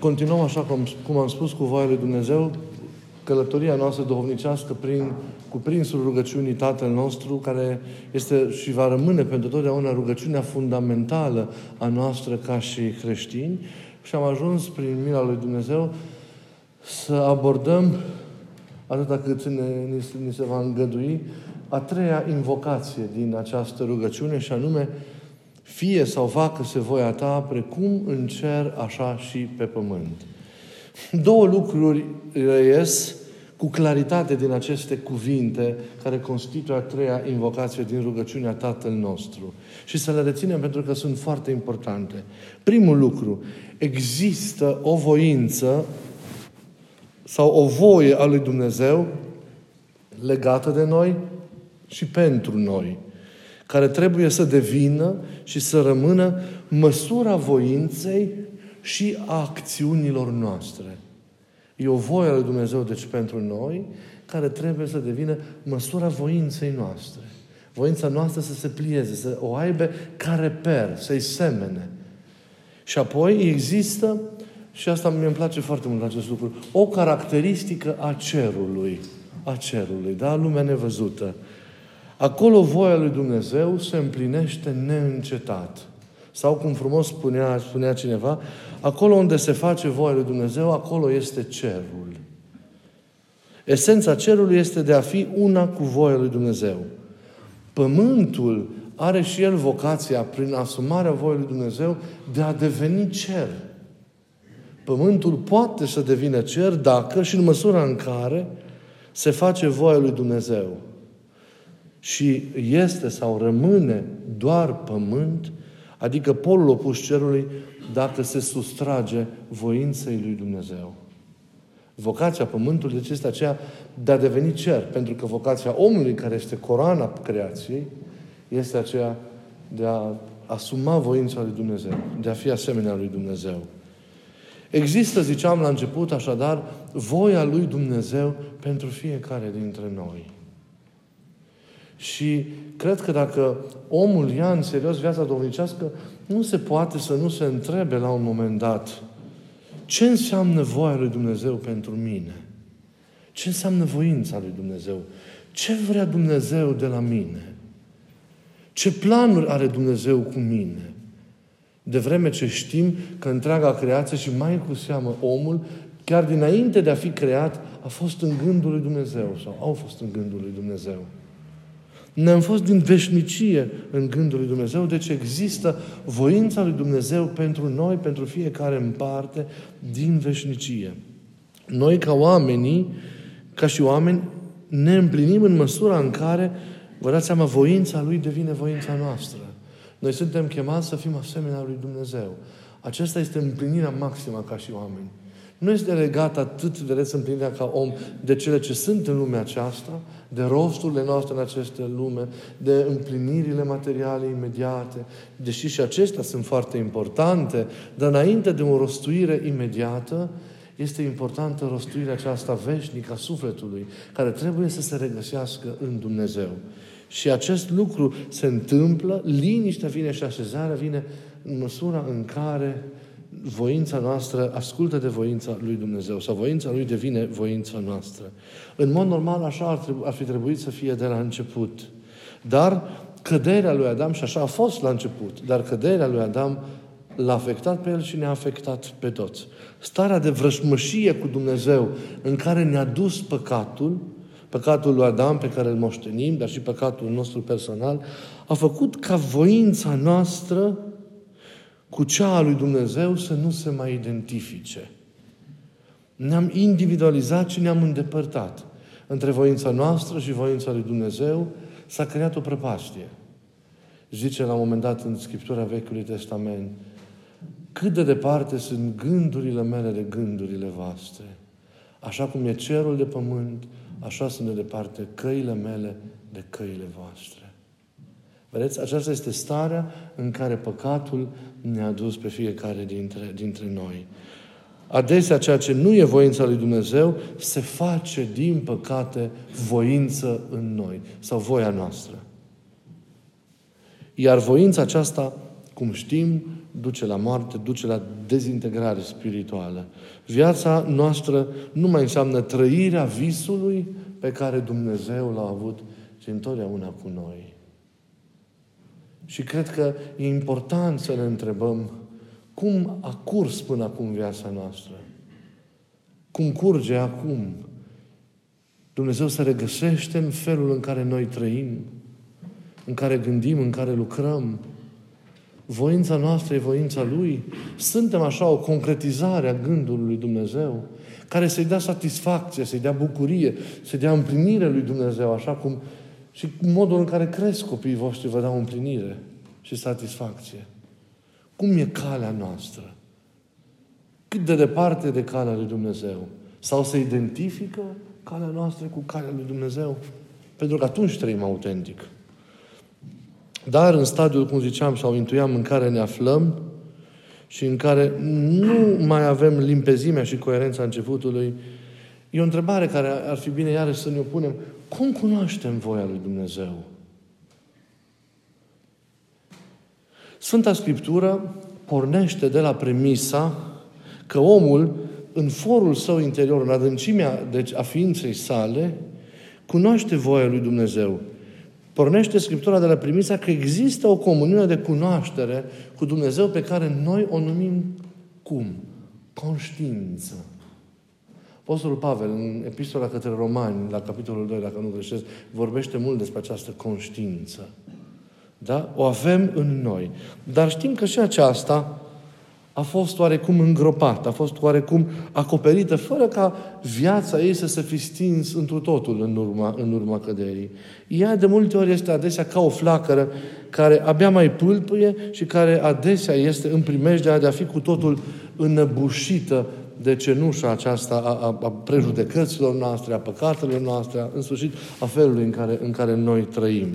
Continuăm, așa cum, cum am spus, cu voia lui Dumnezeu, călătoria noastră duhovnicească prin cuprinsul rugăciunii Tatăl nostru, care este și va rămâne pentru totdeauna rugăciunea fundamentală a noastră ca și creștini. Și am ajuns, prin mila lui Dumnezeu, să abordăm, atâta cât ne, ni se va îngădui, a treia invocație din această rugăciune, și anume, fie sau facă-se voia ta, precum în cer, așa și pe pământ. Două lucruri reies cu claritate din aceste cuvinte care constituie a treia invocație din rugăciunea Tatăl nostru. Și să le reținem pentru că sunt foarte importante. Primul lucru, există o voință sau o voie a lui Dumnezeu legată de noi și pentru noi, care trebuie să devină și să rămână măsura voinței și a acțiunilor noastre. E o voie a lui Dumnezeu, deci, pentru noi, care trebuie să devină măsura voinței noastre. Voința noastră să se plieze, să o aibă ca reper, să-i semene. Și apoi există, și asta mi îmi place foarte mult acest lucru, o caracteristică a cerului. A cerului, da? Lumea nevăzută. Acolo voia lui Dumnezeu se împlinește neîncetat. Sau cum frumos spunea, spunea cineva, acolo unde se face voia lui Dumnezeu, acolo este cerul. Esența cerului este de a fi una cu voia lui Dumnezeu. Pământul are și el vocația, prin asumarea voii lui Dumnezeu, de a deveni cer. Pământul poate să devină cer dacă și în măsura în care se face voia lui Dumnezeu. Și este sau rămâne doar pământ Adică polul opus cerului dacă se sustrage voinței lui Dumnezeu. Vocația pământului deci este aceea de a deveni cer. Pentru că vocația omului, care este coroana creației, este aceea de a asuma voința lui Dumnezeu, de a fi asemenea lui Dumnezeu. Există, ziceam la început, așadar, voia lui Dumnezeu pentru fiecare dintre noi. Și cred că dacă omul ia în serios viața domnicească, nu se poate să nu se întrebe la un moment dat ce înseamnă voia lui Dumnezeu pentru mine? Ce înseamnă voința lui Dumnezeu? Ce vrea Dumnezeu de la mine? Ce planuri are Dumnezeu cu mine? De vreme ce știm că întreaga creație și mai cu seamă omul, chiar dinainte de a fi creat, a fost în gândul lui Dumnezeu sau au fost în gândul lui Dumnezeu. Ne-am fost din veșnicie în gândul lui Dumnezeu, deci există voința lui Dumnezeu pentru noi, pentru fiecare în parte, din veșnicie. Noi, ca oamenii, ca și oameni, ne împlinim în măsura în care, vă dați seama, voința Lui devine voința noastră. Noi suntem chemați să fim asemenea Lui Dumnezeu. Aceasta este împlinirea maximă ca și oameni. Nu este legat atât de reț împlinirea ca om de cele ce sunt în lumea aceasta, de rosturile noastre în aceste lume, de împlinirile materiale imediate, deși și acestea sunt foarte importante, dar înainte de o rostuire imediată, este importantă rostuirea aceasta veșnică a sufletului, care trebuie să se regăsească în Dumnezeu. Și acest lucru se întâmplă, liniștea vine și așezarea vine în măsura în care voința noastră ascultă de voința lui Dumnezeu sau voința lui devine voința noastră. În mod normal așa ar, trebui, ar fi trebuit să fie de la început. Dar căderea lui Adam, și așa a fost la început, dar căderea lui Adam l-a afectat pe el și ne-a afectat pe toți. Starea de vrășmășie cu Dumnezeu în care ne-a dus păcatul, păcatul lui Adam pe care îl moștenim, dar și păcatul nostru personal, a făcut ca voința noastră cu cea a lui Dumnezeu să nu se mai identifice. Ne-am individualizat și ne-am îndepărtat. Între voința noastră și voința lui Dumnezeu s-a creat o prăpastie. Zice la un moment dat în Scriptura Vechiului Testament, cât de departe sunt gândurile mele de gândurile voastre. Așa cum e cerul de pământ, așa sunt de departe căile mele de căile voastre. Vedeți? Aceasta este starea în care păcatul ne-a dus pe fiecare dintre, dintre noi. Adesea ceea ce nu e voința lui Dumnezeu se face, din păcate, voință în noi sau voia noastră. Iar voința aceasta, cum știm, duce la moarte, duce la dezintegrare spirituală. Viața noastră nu mai înseamnă trăirea visului pe care Dumnezeu l-a avut și întotdeauna cu noi. Și cred că e important să ne întrebăm cum a curs până acum viața noastră. Cum curge acum. Dumnezeu se regăsește în felul în care noi trăim, în care gândim, în care lucrăm. Voința noastră e voința Lui. Suntem așa o concretizare a gândului lui Dumnezeu, care să-i dea satisfacție, să-i dea bucurie, să-i dea împlinire lui Dumnezeu, așa cum și modul în care cresc copiii voștri vă dau împlinire și satisfacție. Cum e calea noastră? Cât de departe de calea lui Dumnezeu? Sau se identifică calea noastră cu calea lui Dumnezeu? Pentru că atunci trăim autentic. Dar în stadiul, cum ziceam sau intuiam, în care ne aflăm și în care nu mai avem limpezimea și coerența începutului, e o întrebare care ar fi bine iarăși să ne o punem. Cum cunoaștem voia lui Dumnezeu? Sfânta Scriptură pornește de la premisa că omul, în forul său interior, în adâncimea deci, a ființei sale, cunoaște voia lui Dumnezeu. Pornește Scriptura de la premisa că există o comuniune de cunoaștere cu Dumnezeu pe care noi o numim cum? Conștiință. Apostolul Pavel, în epistola către romani, la capitolul 2, dacă nu greșesc, vorbește mult despre această conștiință. Da? O avem în noi. Dar știm că și aceasta a fost oarecum îngropată, a fost oarecum acoperită, fără ca viața ei să se fi stins întru totul în urma, în urma căderii. Ea de multe ori este adesea ca o flacără care abia mai pâlpâie și care adesea este în primejdea de a fi cu totul înăbușită de cenușa aceasta a, a, a prejudecăților noastre, a păcatelor noastre, în sfârșit a felului în care, în care noi trăim.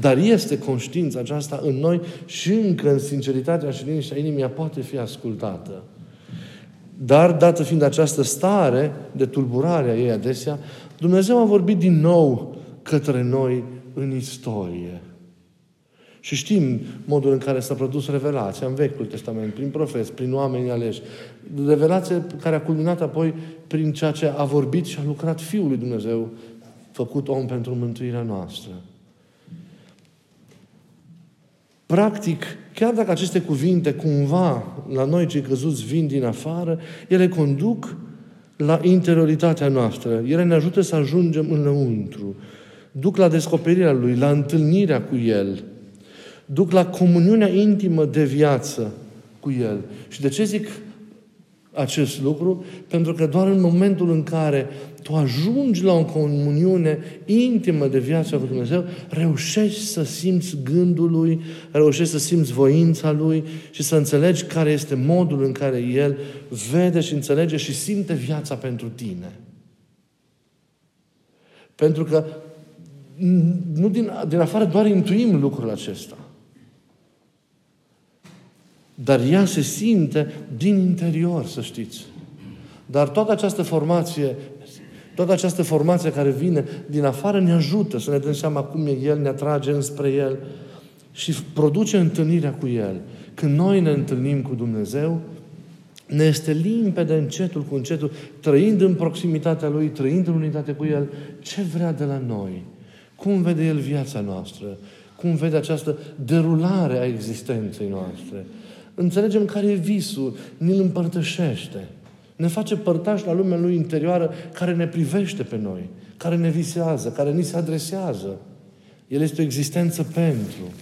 Dar este conștiința aceasta în noi și încă în sinceritatea și liniștea inimii poate fi ascultată. Dar, dată fiind această stare de tulburare a ei adesea, Dumnezeu a vorbit din nou către noi în istorie. Și știm modul în care s-a produs revelația în Vechiul Testament, prin profeți, prin oameni aleși. Revelație care a culminat apoi prin ceea ce a vorbit și a lucrat Fiul lui Dumnezeu, făcut om pentru mântuirea noastră. Practic, chiar dacă aceste cuvinte cumva la noi cei căzuți vin din afară, ele conduc la interioritatea noastră. Ele ne ajută să ajungem înăuntru. Duc la descoperirea Lui, la întâlnirea cu El. Duc la comuniunea intimă de viață cu El. Și de ce zic acest lucru? Pentru că doar în momentul în care tu ajungi la o comuniune intimă de viață cu Dumnezeu, reușești să simți gândul Lui, reușești să simți voința Lui și să înțelegi care este modul în care El vede și înțelege și simte viața pentru tine. Pentru că nu din, din afară doar intuim lucrul acesta. Dar ea se simte din interior, să știți. Dar toată această formație, toată această formație care vine din afară ne ajută să ne dăm seama cum e El, ne atrage înspre El și produce întâlnirea cu El. Când noi ne întâlnim cu Dumnezeu, ne este limpede încetul cu încetul, trăind în proximitatea Lui, trăind în unitate cu El, ce vrea de la noi. Cum vede El viața noastră? Cum vede această derulare a existenței noastre? Înțelegem care e visul, ni-l împărtășește. Ne face părtași la lumea lui interioară care ne privește pe noi, care ne visează, care ni se adresează. El este o existență pentru.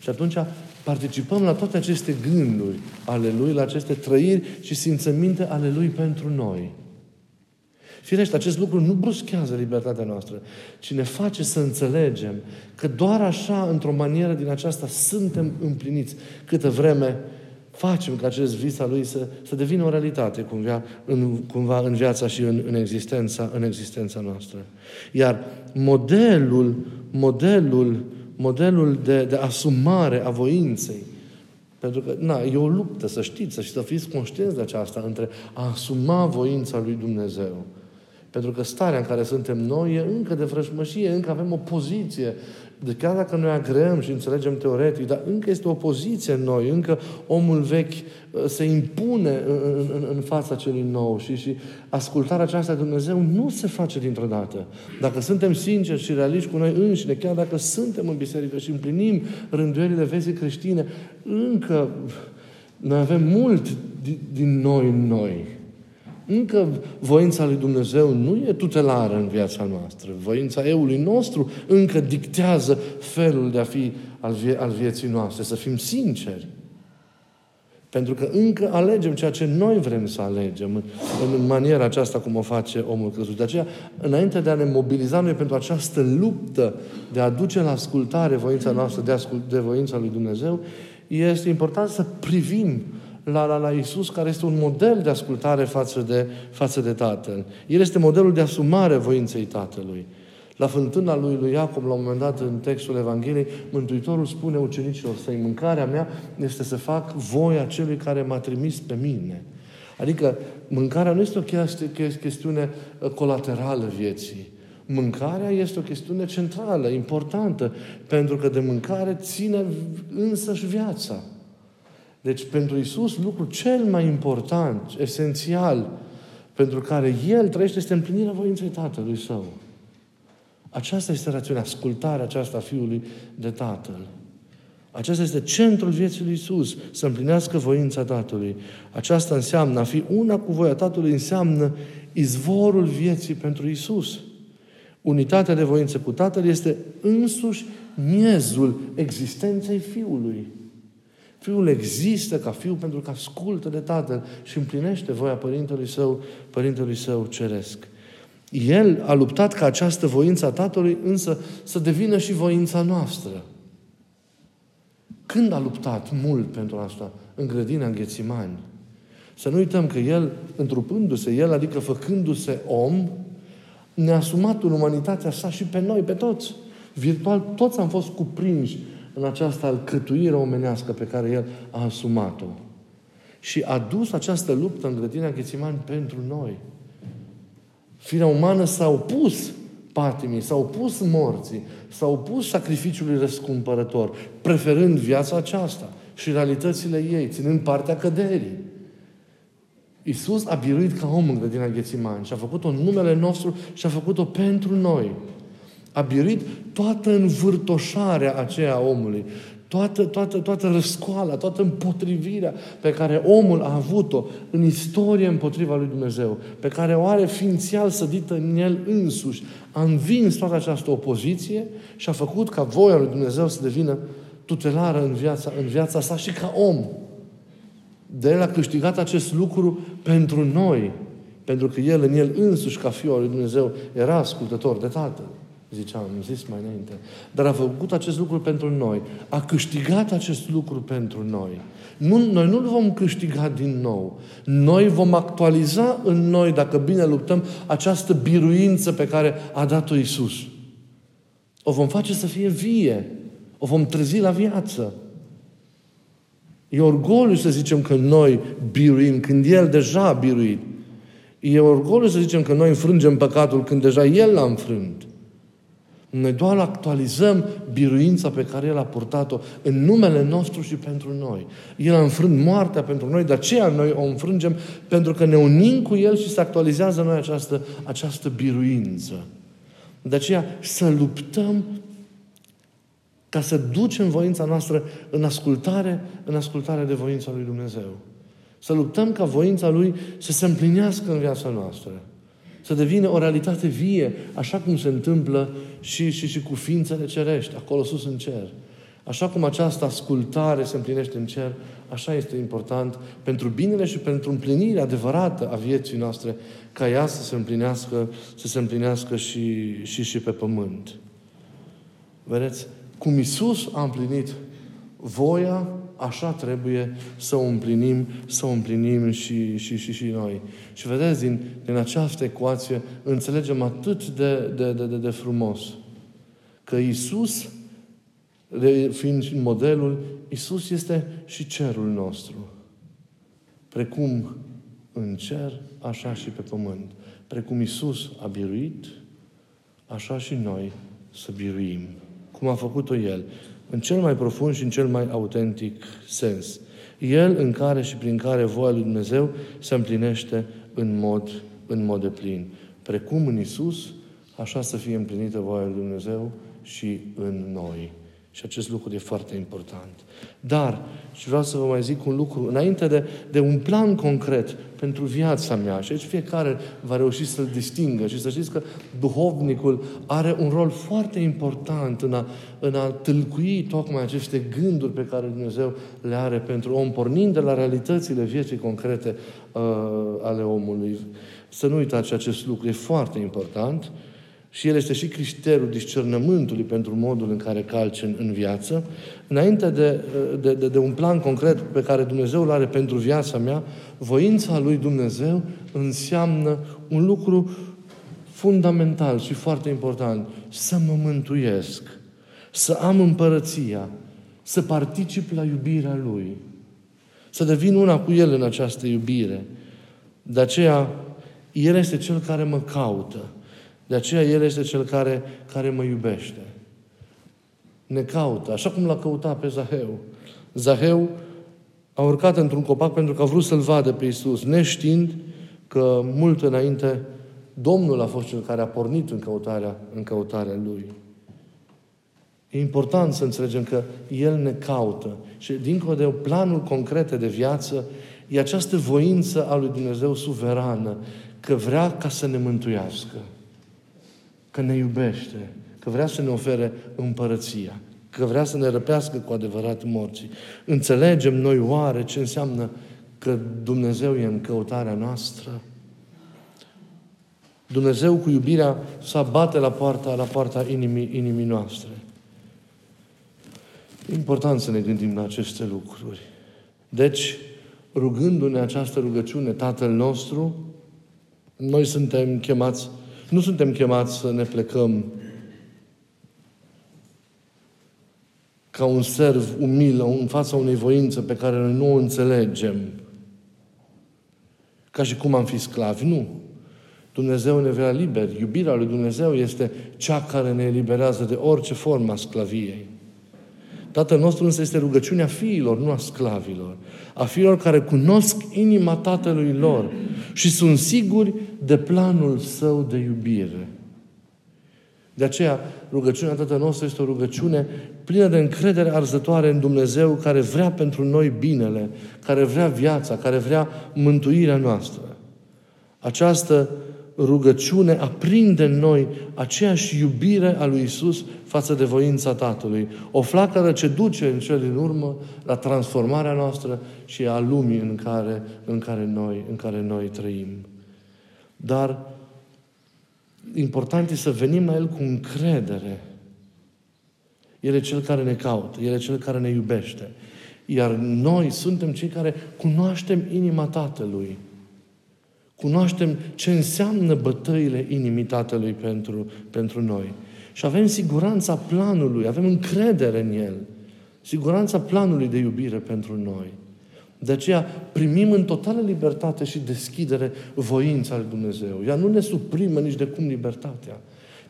Și atunci participăm la toate aceste gânduri ale Lui, la aceste trăiri și simțăminte ale Lui pentru noi. Firește, acest lucru nu bruschează libertatea noastră, ci ne face să înțelegem că doar așa, într-o manieră din aceasta, suntem împliniți câtă vreme facem ca acest vis al lui să, să devină o realitate cumva în, cumva în viața și în, în, existența, în existența noastră. Iar modelul, modelul, modelul de, de asumare a voinței, pentru că, na, e o luptă, să știți, și să fiți conștienți de aceasta, între a asuma voința lui Dumnezeu Pentru că starea în care suntem noi e încă de vrăjmășie, încă avem o poziție de chiar dacă noi agreăm și înțelegem teoretic, dar încă este o poziție în noi, încă omul vechi uh, se impune în, în, în fața celui nou și, și ascultarea aceasta de Dumnezeu nu se face dintr-o dată. Dacă suntem sinceri și realiști cu noi înșine, chiar dacă suntem în biserică și împlinim rânduielile vieții creștine, încă noi avem mult din noi în noi. Încă voința lui Dumnezeu nu e tutelară în viața noastră. Voința eului nostru încă dictează felul de a fi al, vie- al vieții noastre. Să fim sinceri. Pentru că încă alegem ceea ce noi vrem să alegem în maniera aceasta cum o face omul crezut. De aceea, înainte de a ne mobiliza noi pentru această luptă de a duce la ascultare voința noastră de, ascult, de voința lui Dumnezeu, este important să privim la, la, la Isus, care este un model de ascultare față de, față de Tatăl. El este modelul de asumare voinței Tatălui. La fântâna lui, lui Iacob, la un moment dat, în textul Evangheliei, Mântuitorul spune ucenicilor săi, mâncarea mea este să fac voia celui care m-a trimis pe mine. Adică mâncarea nu este o chestiune uh, colaterală vieții. Mâncarea este o chestiune centrală, importantă, pentru că de mâncare ține însăși viața. Deci pentru Isus lucrul cel mai important, esențial, pentru care El trăiește, este împlinirea voinței Tatălui Său. Aceasta este rațiunea, ascultarea aceasta a Fiului de Tatăl. Aceasta este centrul vieții lui Isus, să împlinească voința Tatălui. Aceasta înseamnă, a fi una cu voia Tatălui, înseamnă izvorul vieții pentru Isus. Unitatea de voință cu Tatăl este însuși miezul existenței Fiului. Fiul există ca fiu pentru că ascultă de Tatăl și împlinește voia Părintelui Său, Părintelui Său Ceresc. El a luptat ca această voință a Tatălui însă să devină și voința noastră. Când a luptat mult pentru asta? În grădina Ghețimani. Să nu uităm că El, întrupându-se, El, adică făcându-se om, ne-a asumat în umanitatea sa și pe noi, pe toți. Virtual, toți am fost cuprinși în această alcătuire omenească pe care El a asumat-o. Și a dus această luptă în grădina Ghețimani pentru noi. Firea umană s-a opus patimii, s-a opus morții, s-a opus sacrificiului răscumpărător, preferând viața aceasta și realitățile ei, ținând partea căderii. Iisus a biruit ca om în grădina Ghețimani și a făcut-o în numele nostru și a făcut-o pentru noi a biruit toată învârtoșarea aceea omului, toată, toată, toată răscoala, toată împotrivirea pe care omul a avut-o în istorie împotriva lui Dumnezeu, pe care o are ființial sădită în el însuși, a învins toată această opoziție și a făcut ca voia lui Dumnezeu să devină tutelară în viața, în viața sa și ca om. De el a câștigat acest lucru pentru noi, pentru că el în el însuși, ca fiul lui Dumnezeu, era ascultător de Tatăl ziceam, am zis mai înainte. Dar a făcut acest lucru pentru noi. A câștigat acest lucru pentru noi. Nu, noi nu-l vom câștiga din nou. Noi vom actualiza în noi, dacă bine luptăm, această biruință pe care a dat-o Isus. O vom face să fie vie. O vom trezi la viață. E orgoliu să zicem că noi biruim când El deja a biruit. E orgoliu să zicem că noi înfrângem păcatul când deja El l-a înfrânt. Noi doar actualizăm biruința pe care El a purtat-o în numele nostru și pentru noi. El a înfrânt moartea pentru noi, de aceea noi o înfrângem pentru că ne unim cu El și se actualizează noi această, această biruință. De aceea să luptăm ca să ducem voința noastră în ascultare, în ascultare de voința lui Dumnezeu. Să luptăm ca voința Lui să se împlinească în viața noastră să devină o realitate vie, așa cum se întâmplă și, și, și cu ființele cerești, acolo sus în cer. Așa cum această ascultare se împlinește în cer, așa este important pentru binele și pentru împlinirea adevărată a vieții noastre, ca ea să se împlinească, să se împlinească și, și, și pe pământ. Vedeți? Cum Isus a împlinit voia așa trebuie să o împlinim, să o împlinim și, și, și, și noi. Și vedeți, din, din această ecuație înțelegem atât de, de, de, de, de frumos că Isus, fiind modelul, Isus este și cerul nostru. Precum în cer, așa și pe pământ. Precum Isus a biruit, așa și noi să biruim. Cum a făcut-o El, în cel mai profund și în cel mai autentic sens. El în care și prin care voia lui Dumnezeu se împlinește în mod, în mod de plin. Precum în Isus, așa să fie împlinită voia lui Dumnezeu și în noi. Și acest lucru e foarte important. Dar, și vreau să vă mai zic un lucru, înainte de, de un plan concret pentru viața mea, și aici fiecare va reuși să-l distingă și să știți că duhovnicul are un rol foarte important în a, în a tâlcui tocmai aceste gânduri pe care Dumnezeu le are pentru om, pornind de la realitățile vieții concrete uh, ale omului. Să nu uitați acest lucru, e foarte important. Uh, și el este și criteriul discernământului pentru modul în care calci în, în viață, înainte de, de, de, de un plan concret pe care Dumnezeu îl are pentru viața mea, voința lui Dumnezeu înseamnă un lucru fundamental și foarte important, să mă mântuiesc, să am împărăția, să particip la iubirea Lui, să devin una cu El în această iubire. De aceea, El este Cel care mă caută. De aceea El este Cel care, care mă iubește. Ne caută, așa cum l-a căutat pe Zaheu. Zaheu a urcat într-un copac pentru că a vrut să-L vadă pe Iisus, neștiind că mult înainte Domnul a fost Cel care a pornit în căutarea, în căutarea Lui. E important să înțelegem că El ne caută și dincolo de planul concrete de viață, e această voință a lui Dumnezeu suverană, că vrea ca să ne mântuiască că ne iubește, că vrea să ne ofere împărăția, că vrea să ne răpească cu adevărat morții. Înțelegem noi oare ce înseamnă că Dumnezeu e în căutarea noastră? Dumnezeu cu iubirea să bate la poarta, la poarta inimii, inimii noastre. E important să ne gândim la aceste lucruri. Deci, rugându-ne această rugăciune, Tatăl nostru, noi suntem chemați nu suntem chemați să ne plecăm ca un serv umil în fața unei voințe pe care noi nu o înțelegem. Ca și cum am fi sclavi. Nu. Dumnezeu ne vrea liberi. Iubirea lui Dumnezeu este cea care ne eliberează de orice formă a sclaviei. Tatăl nostru însă este rugăciunea fiilor, nu a sclavilor. A fiilor care cunosc inima tatălui lor și sunt siguri de planul său de iubire. De aceea, rugăciunea Tatăl nostru este o rugăciune plină de încredere arzătoare în Dumnezeu care vrea pentru noi binele, care vrea viața, care vrea mântuirea noastră. Această rugăciune aprinde în noi aceeași iubire a lui Isus față de voința Tatălui. O flacără ce duce în cel din urmă la transformarea noastră și a lumii în care, în care, noi, în care noi trăim. Dar important e să venim la El cu încredere. El e Cel care ne caută, El e Cel care ne iubește. Iar noi suntem cei care cunoaștem inima Tatălui. Cunoaștem ce înseamnă bătăile inimii Tatălui pentru, pentru noi. Și avem siguranța planului, avem încredere în El. Siguranța planului de iubire pentru noi. De aceea primim în totală libertate și deschidere voința lui Dumnezeu. Ea nu ne suprimă nici de cum libertatea,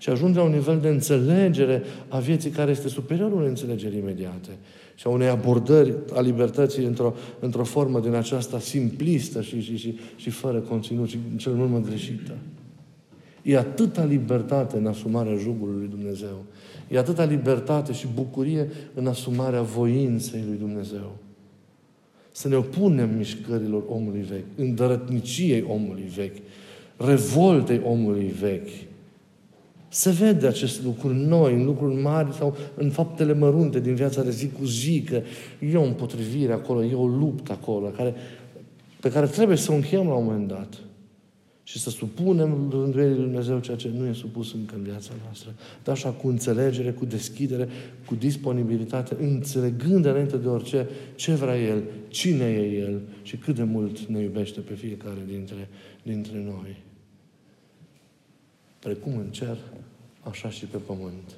ci ajunge la un nivel de înțelegere a vieții care este superior unei înțelegeri imediate și a unei abordări a libertății într-o, într-o formă din aceasta simplistă și, și, și, și fără conținut și în cel mult mai greșită. E atâta libertate în asumarea jugului lui Dumnezeu. E atâta libertate și bucurie în asumarea voinței lui Dumnezeu. Să ne opunem mișcărilor omului vechi, îndărătniciei omului vechi, revoltei omului vechi, se vede acest lucru în noi, în lucruri mari sau în faptele mărunte din viața de zi cu zi, că e o împotrivire acolo, e o luptă acolo, care, pe care trebuie să o încheiem la un moment dat. Și să supunem rânduielii lui Dumnezeu ceea ce nu e supus încă în viața noastră. Dar așa cu înțelegere, cu deschidere, cu disponibilitate, înțelegând înainte de orice ce vrea El, cine e El și cât de mult ne iubește pe fiecare dintre, dintre noi. Precum în cer, așa și pe pământ.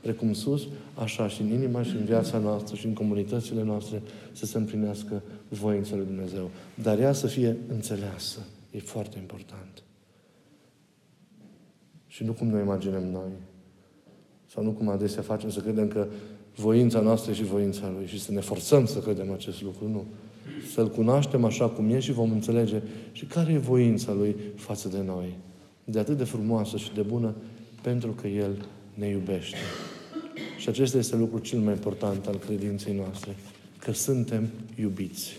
Precum sus, așa și în inima și în viața noastră și în comunitățile noastre să se împlinească voința lui Dumnezeu. Dar ea să fie înțeleasă. E foarte important. Și nu cum noi imaginăm noi. Sau nu cum adesea facem să credem că voința noastră și voința Lui și să ne forțăm să credem acest lucru. Nu. Să-L cunoaștem așa cum e și vom înțelege și care e voința Lui față de noi. De atât de frumoasă și de bună, pentru că El ne iubește. Și acesta este lucrul cel mai important al credinței noastre. Că suntem iubiți.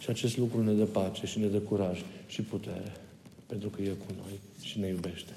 Și acest lucru ne dă pace și ne dă curaj și putere. Pentru că El cu noi și ne iubește.